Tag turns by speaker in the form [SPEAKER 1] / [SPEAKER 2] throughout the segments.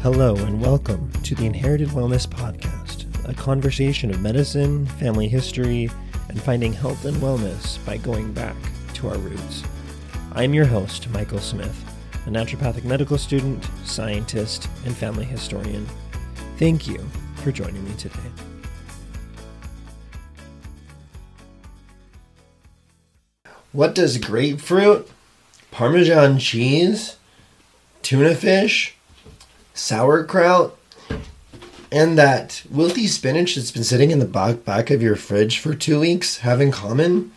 [SPEAKER 1] Hello, and welcome to the Inherited Wellness Podcast, a conversation of medicine, family history, and finding health and wellness by going back to our roots. I'm your host, Michael Smith, a naturopathic medical student, scientist, and family historian. Thank you for joining me today. What does grapefruit, Parmesan cheese, tuna fish, sauerkraut, and that wilty spinach that's been sitting in the back, back of your fridge for two weeks have in common?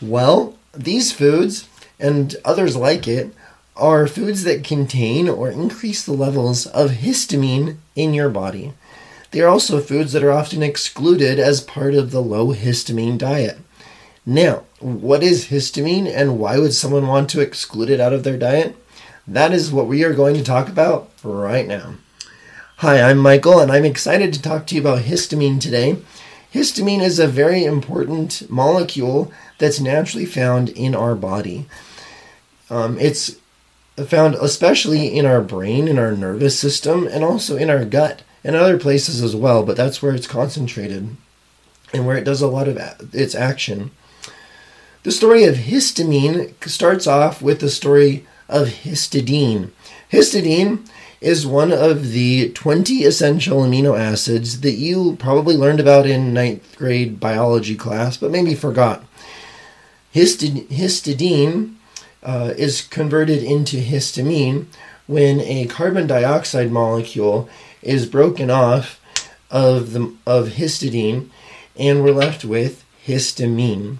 [SPEAKER 1] Well, these foods and others like it are foods that contain or increase the levels of histamine in your body. They are also foods that are often excluded as part of the low histamine diet. Now, what is histamine and why would someone want to exclude it out of their diet? That is what we are going to talk about right now. Hi, I'm Michael, and I'm excited to talk to you about histamine today. Histamine is a very important molecule that's naturally found in our body. Um, it's found especially in our brain, in our nervous system, and also in our gut and other places as well, but that's where it's concentrated and where it does a lot of its action. The story of histamine starts off with the story of histidine. Histidine is one of the 20 essential amino acids that you probably learned about in ninth grade biology class, but maybe forgot. Histid- histidine uh, is converted into histamine when a carbon dioxide molecule is broken off of the of histidine and we're left with histamine.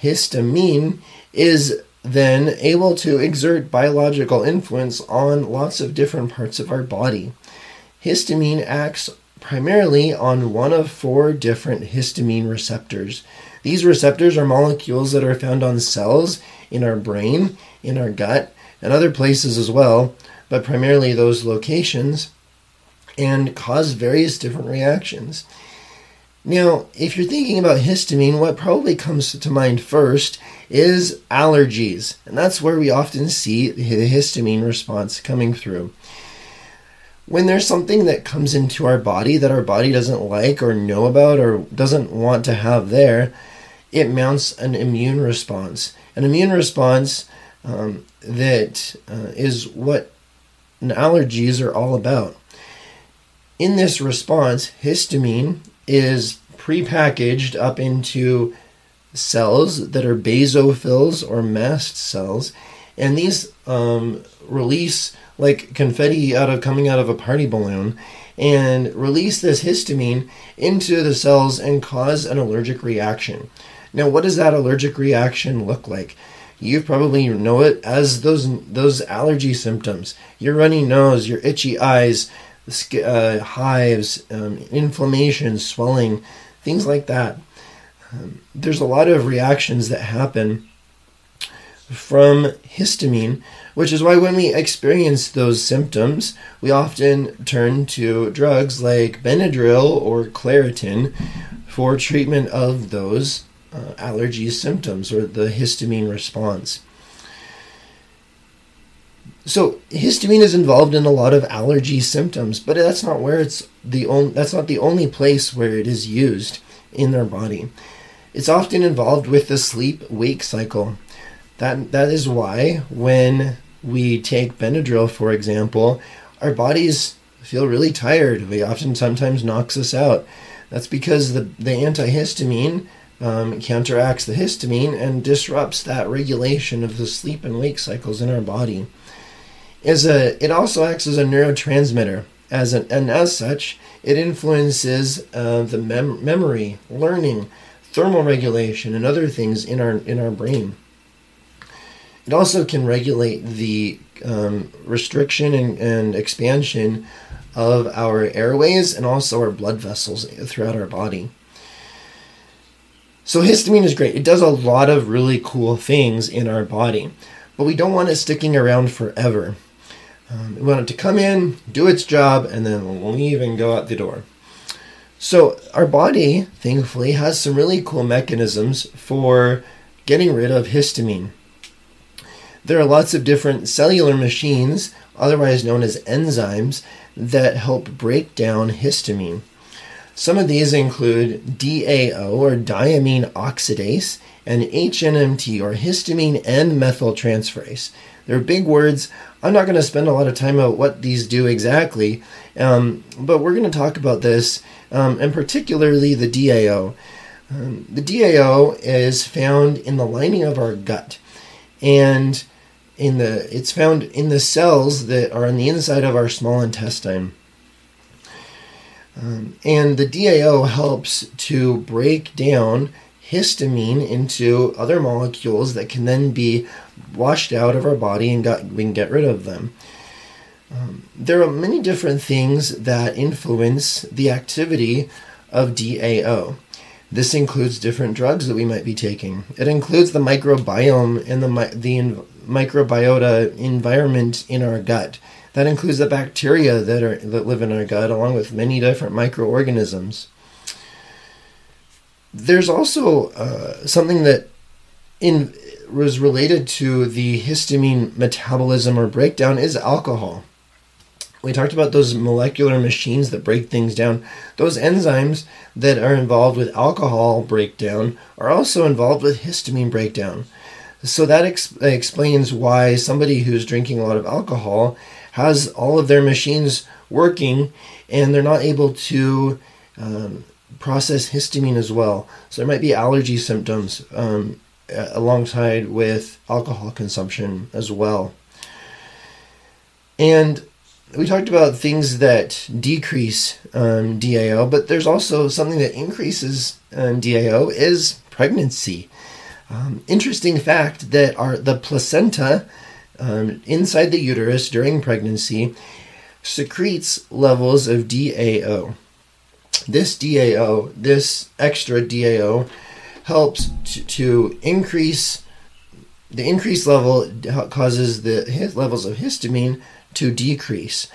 [SPEAKER 1] Histamine is then able to exert biological influence on lots of different parts of our body. Histamine acts primarily on one of four different histamine receptors. These receptors are molecules that are found on cells in our brain, in our gut, and other places as well, but primarily those locations, and cause various different reactions. Now, if you're thinking about histamine, what probably comes to mind first is allergies, and that's where we often see the histamine response coming through. When there's something that comes into our body that our body doesn't like or know about or doesn't want to have there, it mounts an immune response. An immune response um, that uh, is what allergies are all about. In this response, histamine is prepackaged up into cells that are basophils or mast cells, and these um, release like confetti out of coming out of a party balloon and release this histamine into the cells and cause an allergic reaction. Now, what does that allergic reaction look like? You probably know it as those those allergy symptoms: your runny nose, your itchy eyes, uh, hives, um, inflammation, swelling, things like that. Um, there's a lot of reactions that happen from histamine, which is why when we experience those symptoms, we often turn to drugs like Benadryl or Claritin for treatment of those uh, allergy symptoms or the histamine response. So histamine is involved in a lot of allergy symptoms, but that's not where it's the only that's not the only place where it is used in their body. It's often involved with the sleep wake cycle. That that is why when we take Benadryl, for example, our bodies feel really tired. We often sometimes knocks us out. That's because the, the antihistamine um, counteracts the histamine and disrupts that regulation of the sleep and wake cycles in our body is a it also acts as a neurotransmitter. As an, and as such it influences uh, the mem- memory learning thermal regulation and other things in our in our brain. It also can regulate the um, restriction and, and expansion of our airways and also our blood vessels throughout our body. So histamine is great. It does a lot of really cool things in our body but we don't want it sticking around forever um, we want it to come in, do its job, and then leave and go out the door. So, our body, thankfully, has some really cool mechanisms for getting rid of histamine. There are lots of different cellular machines, otherwise known as enzymes, that help break down histamine. Some of these include DAO or diamine oxidase and HNMT or histamine N methyltransferase. They're big words. I'm not going to spend a lot of time on what these do exactly, um, but we're going to talk about this, um, and particularly the DAO. Um, the DAO is found in the lining of our gut, and in the it's found in the cells that are on the inside of our small intestine. Um, and the DAO helps to break down histamine into other molecules that can then be washed out of our body and got, we can get rid of them. Um, there are many different things that influence the activity of DAO. This includes different drugs that we might be taking. It includes the microbiome and the, the microbiota environment in our gut. That includes the bacteria that are that live in our gut, along with many different microorganisms. There's also uh, something that in was related to the histamine metabolism or breakdown is alcohol. We talked about those molecular machines that break things down. Those enzymes that are involved with alcohol breakdown are also involved with histamine breakdown. So that ex- explains why somebody who's drinking a lot of alcohol has all of their machines working and they're not able to um, process histamine as well. So there might be allergy symptoms um, alongside with alcohol consumption as well. And we talked about things that decrease um, DAO, but there's also something that increases um, DAO is pregnancy. Um, interesting fact that our the placenta um, inside the uterus during pregnancy secretes levels of DAO. This DAO, this extra DAO, helps to, to increase the increased level causes the levels of histamine to decrease.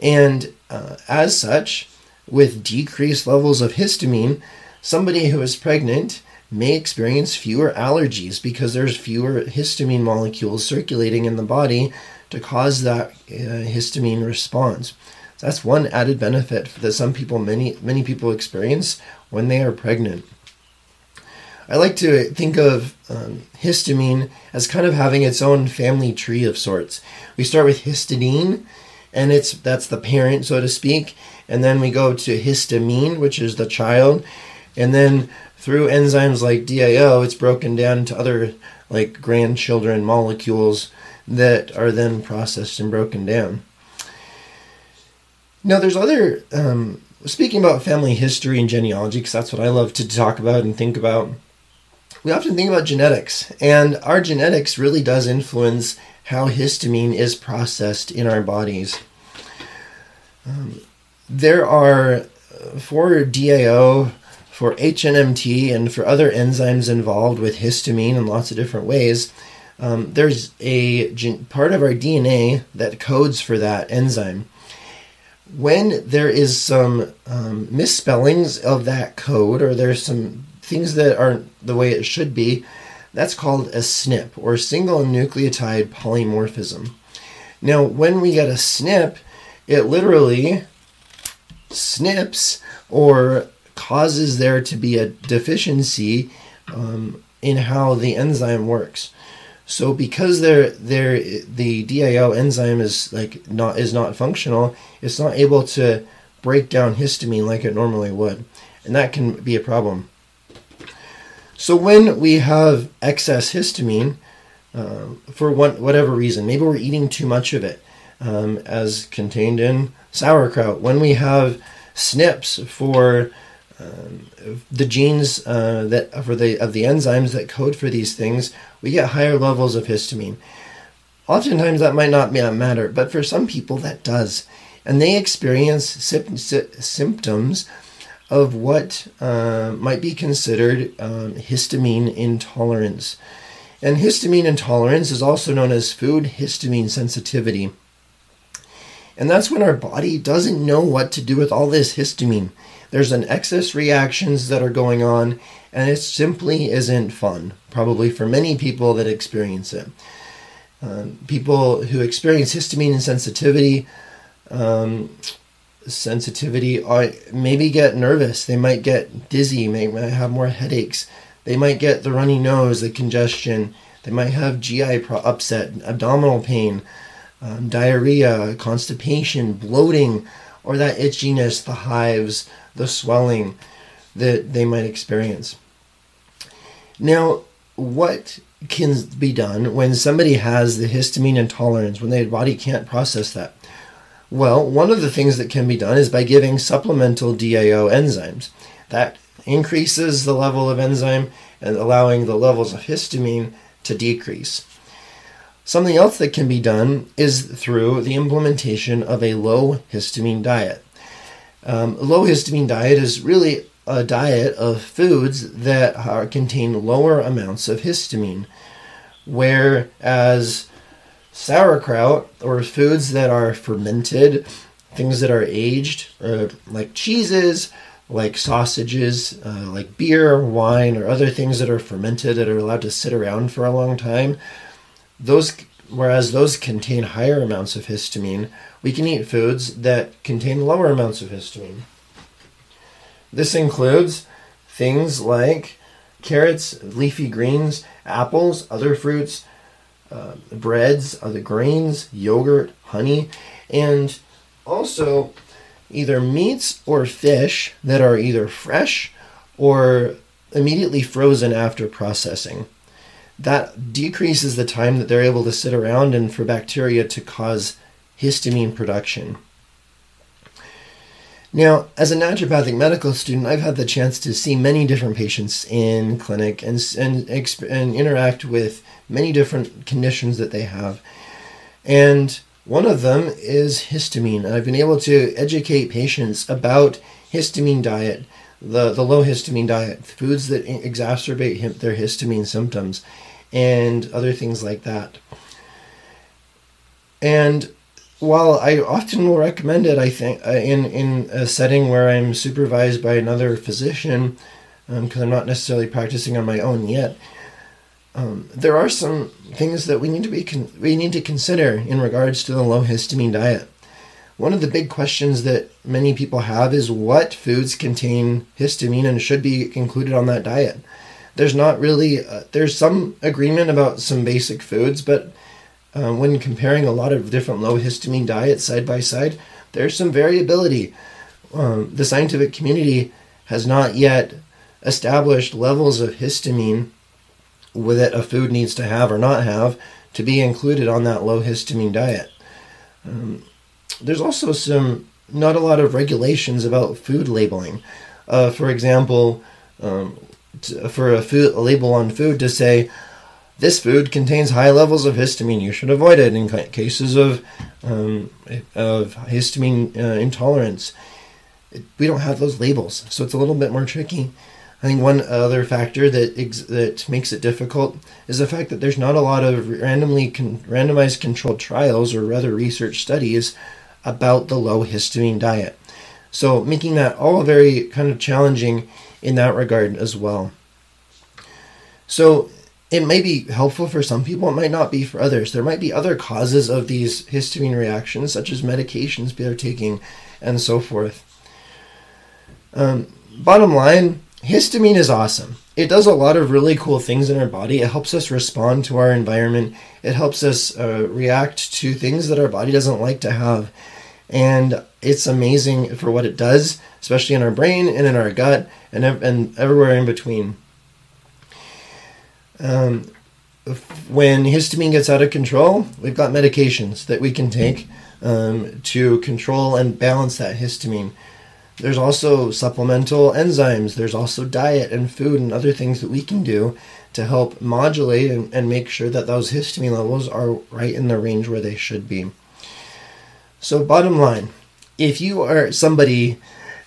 [SPEAKER 1] And uh, as such, with decreased levels of histamine, somebody who is pregnant may experience fewer allergies because there's fewer histamine molecules circulating in the body to cause that uh, histamine response. That's one added benefit that some people, many many people experience when they are pregnant. I like to think of um, histamine as kind of having its own family tree of sorts. We start with histidine, and it's that's the parent, so to speak, and then we go to histamine, which is the child, and then through enzymes like DAO, it's broken down to other like grandchildren molecules that are then processed and broken down. Now, there's other, um, speaking about family history and genealogy, because that's what I love to talk about and think about. We often think about genetics, and our genetics really does influence how histamine is processed in our bodies. Um, there are, for DAO, for HNMT and for other enzymes involved with histamine in lots of different ways, um, there's a gen- part of our DNA that codes for that enzyme. When there is some um, misspellings of that code, or there's some things that aren't the way it should be, that's called a SNP, or single nucleotide polymorphism. Now, when we get a SNP, it literally snips or causes there to be a deficiency um, in how the enzyme works. So because they're, they're, the DAO enzyme is like not is not functional, it's not able to break down histamine like it normally would, and that can be a problem. So when we have excess histamine, uh, for one, whatever reason, maybe we're eating too much of it, um, as contained in sauerkraut. When we have SNPs for um, the genes uh, that for the of the enzymes that code for these things, we get higher levels of histamine. Oftentimes that might not matter, but for some people that does, and they experience symptoms of what uh, might be considered um, histamine intolerance. And histamine intolerance is also known as food histamine sensitivity. And that's when our body doesn't know what to do with all this histamine. There's an excess reactions that are going on, and it simply isn't fun, probably for many people that experience it. Um, people who experience histamine insensitivity, um, sensitivity, are, maybe get nervous. They might get dizzy, may, might have more headaches. They might get the runny nose, the congestion. They might have GI pro- upset, abdominal pain, um, diarrhea, constipation, bloating, or that itchiness, the hives, the swelling that they might experience. Now, what can be done when somebody has the histamine intolerance, when their body can't process that? Well, one of the things that can be done is by giving supplemental DAO enzymes. That increases the level of enzyme and allowing the levels of histamine to decrease. Something else that can be done is through the implementation of a low histamine diet. Um, low histamine diet is really a diet of foods that are, contain lower amounts of histamine, whereas sauerkraut or foods that are fermented, things that are aged, uh, like cheeses, like sausages, uh, like beer, wine, or other things that are fermented that are allowed to sit around for a long time, those whereas those contain higher amounts of histamine, we can eat foods that contain lower amounts of histamine. This includes things like carrots, leafy greens, apples, other fruits, uh, breads, other grains, yogurt, honey, and also either meats or fish that are either fresh or immediately frozen after processing. That decreases the time that they're able to sit around and for bacteria to cause histamine production. Now, as a naturopathic medical student, I've had the chance to see many different patients in clinic and, and, and interact with many different conditions that they have. And one of them is histamine. I've been able to educate patients about histamine diet, the, the low histamine diet, foods that exacerbate their histamine symptoms, and other things like that. And while I often will recommend it, I think uh, in in a setting where I'm supervised by another physician, because um, I'm not necessarily practicing on my own yet, um, there are some things that we need to be con- we need to consider in regards to the low histamine diet. One of the big questions that many people have is what foods contain histamine and should be included on that diet. There's not really uh, there's some agreement about some basic foods, but uh, when comparing a lot of different low histamine diets side by side, there's some variability. Um, the scientific community has not yet established levels of histamine that a food needs to have or not have to be included on that low histamine diet. Um, there's also some not a lot of regulations about food labeling. Uh, for example, um, for a food a label on food to say this food contains high levels of histamine. You should avoid it in cases of um, of histamine uh, intolerance. We don't have those labels, so it's a little bit more tricky. I think one other factor that ex- that makes it difficult is the fact that there's not a lot of randomly con- randomized controlled trials or rather research studies about the low histamine diet. So making that all very kind of challenging in that regard as well. So it may be helpful for some people, it might not be for others. There might be other causes of these histamine reactions, such as medications they're taking and so forth. Um, bottom line, histamine is awesome. It does a lot of really cool things in our body. It helps us respond to our environment. It helps us uh, react to things that our body doesn't like to have. And it's amazing for what it does, especially in our brain and in our gut and, and everywhere in between. Um, when histamine gets out of control, we've got medications that we can take um, to control and balance that histamine. There's also supplemental enzymes. There's also diet and food and other things that we can do to help modulate and, and make sure that those histamine levels are right in the range where they should be. So, bottom line, if you are somebody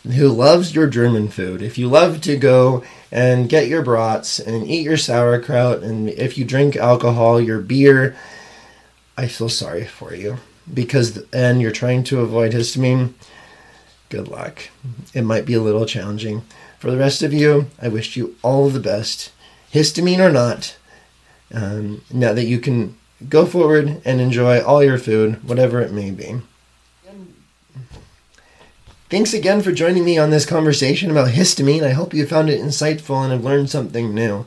[SPEAKER 1] who loves your German food, if you love to go and get your brats and eat your sauerkraut, and if you drink alcohol, your beer, I feel sorry for you because, and you're trying to avoid histamine. Good luck. It might be a little challenging. For the rest of you, I wish you all the best, histamine or not. Um, now that you can go forward and enjoy all your food, whatever it may be. Thanks again for joining me on this conversation about histamine. I hope you found it insightful and have learned something new.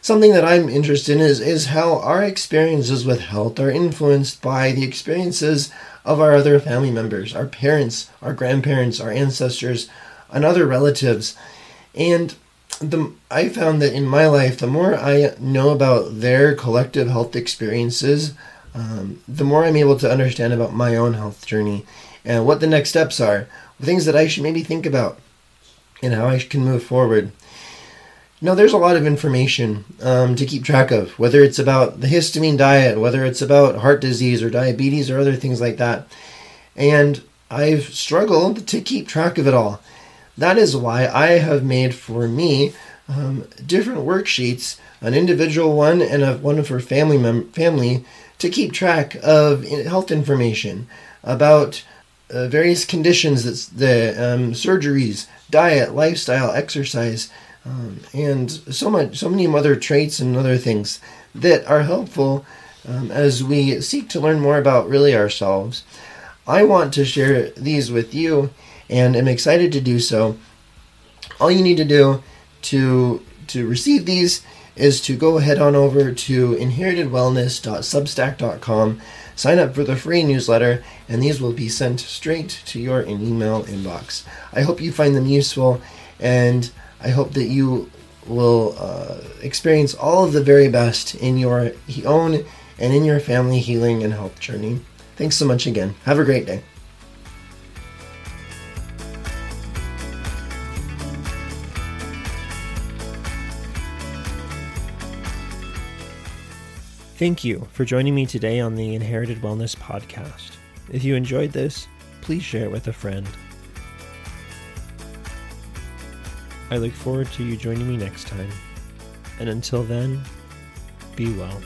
[SPEAKER 1] Something that I'm interested in is, is how our experiences with health are influenced by the experiences of our other family members, our parents, our grandparents, our ancestors, and other relatives. And the I found that in my life, the more I know about their collective health experiences, um, the more I'm able to understand about my own health journey and what the next steps are, things that I should maybe think about, and how I can move forward. Know, there's a lot of information um, to keep track of, whether it's about the histamine diet, whether it's about heart disease or diabetes or other things like that. And I've struggled to keep track of it all. That is why I have made for me um, different worksheets, an individual one and a one for family mem- family, to keep track of health information about uh, various conditions, that's the um, surgeries, diet, lifestyle, exercise, um, and so much, so many other traits and other things that are helpful um, as we seek to learn more about really ourselves. I want to share these with you, and am excited to do so. All you need to do to to receive these is to go head on over to inheritedwellness.substack.com Sign up for the free newsletter, and these will be sent straight to your email inbox. I hope you find them useful, and I hope that you will uh, experience all of the very best in your own and in your family healing and health journey. Thanks so much again. Have a great day. Thank you for joining me today on the Inherited Wellness Podcast. If you enjoyed this, please share it with a friend. I look forward to you joining me next time. And until then, be well.